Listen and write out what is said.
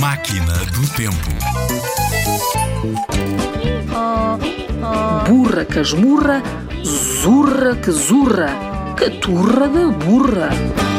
Máquina do Tempo. Burra casmurra, esmurra, zurra que zurra, caturra da burra.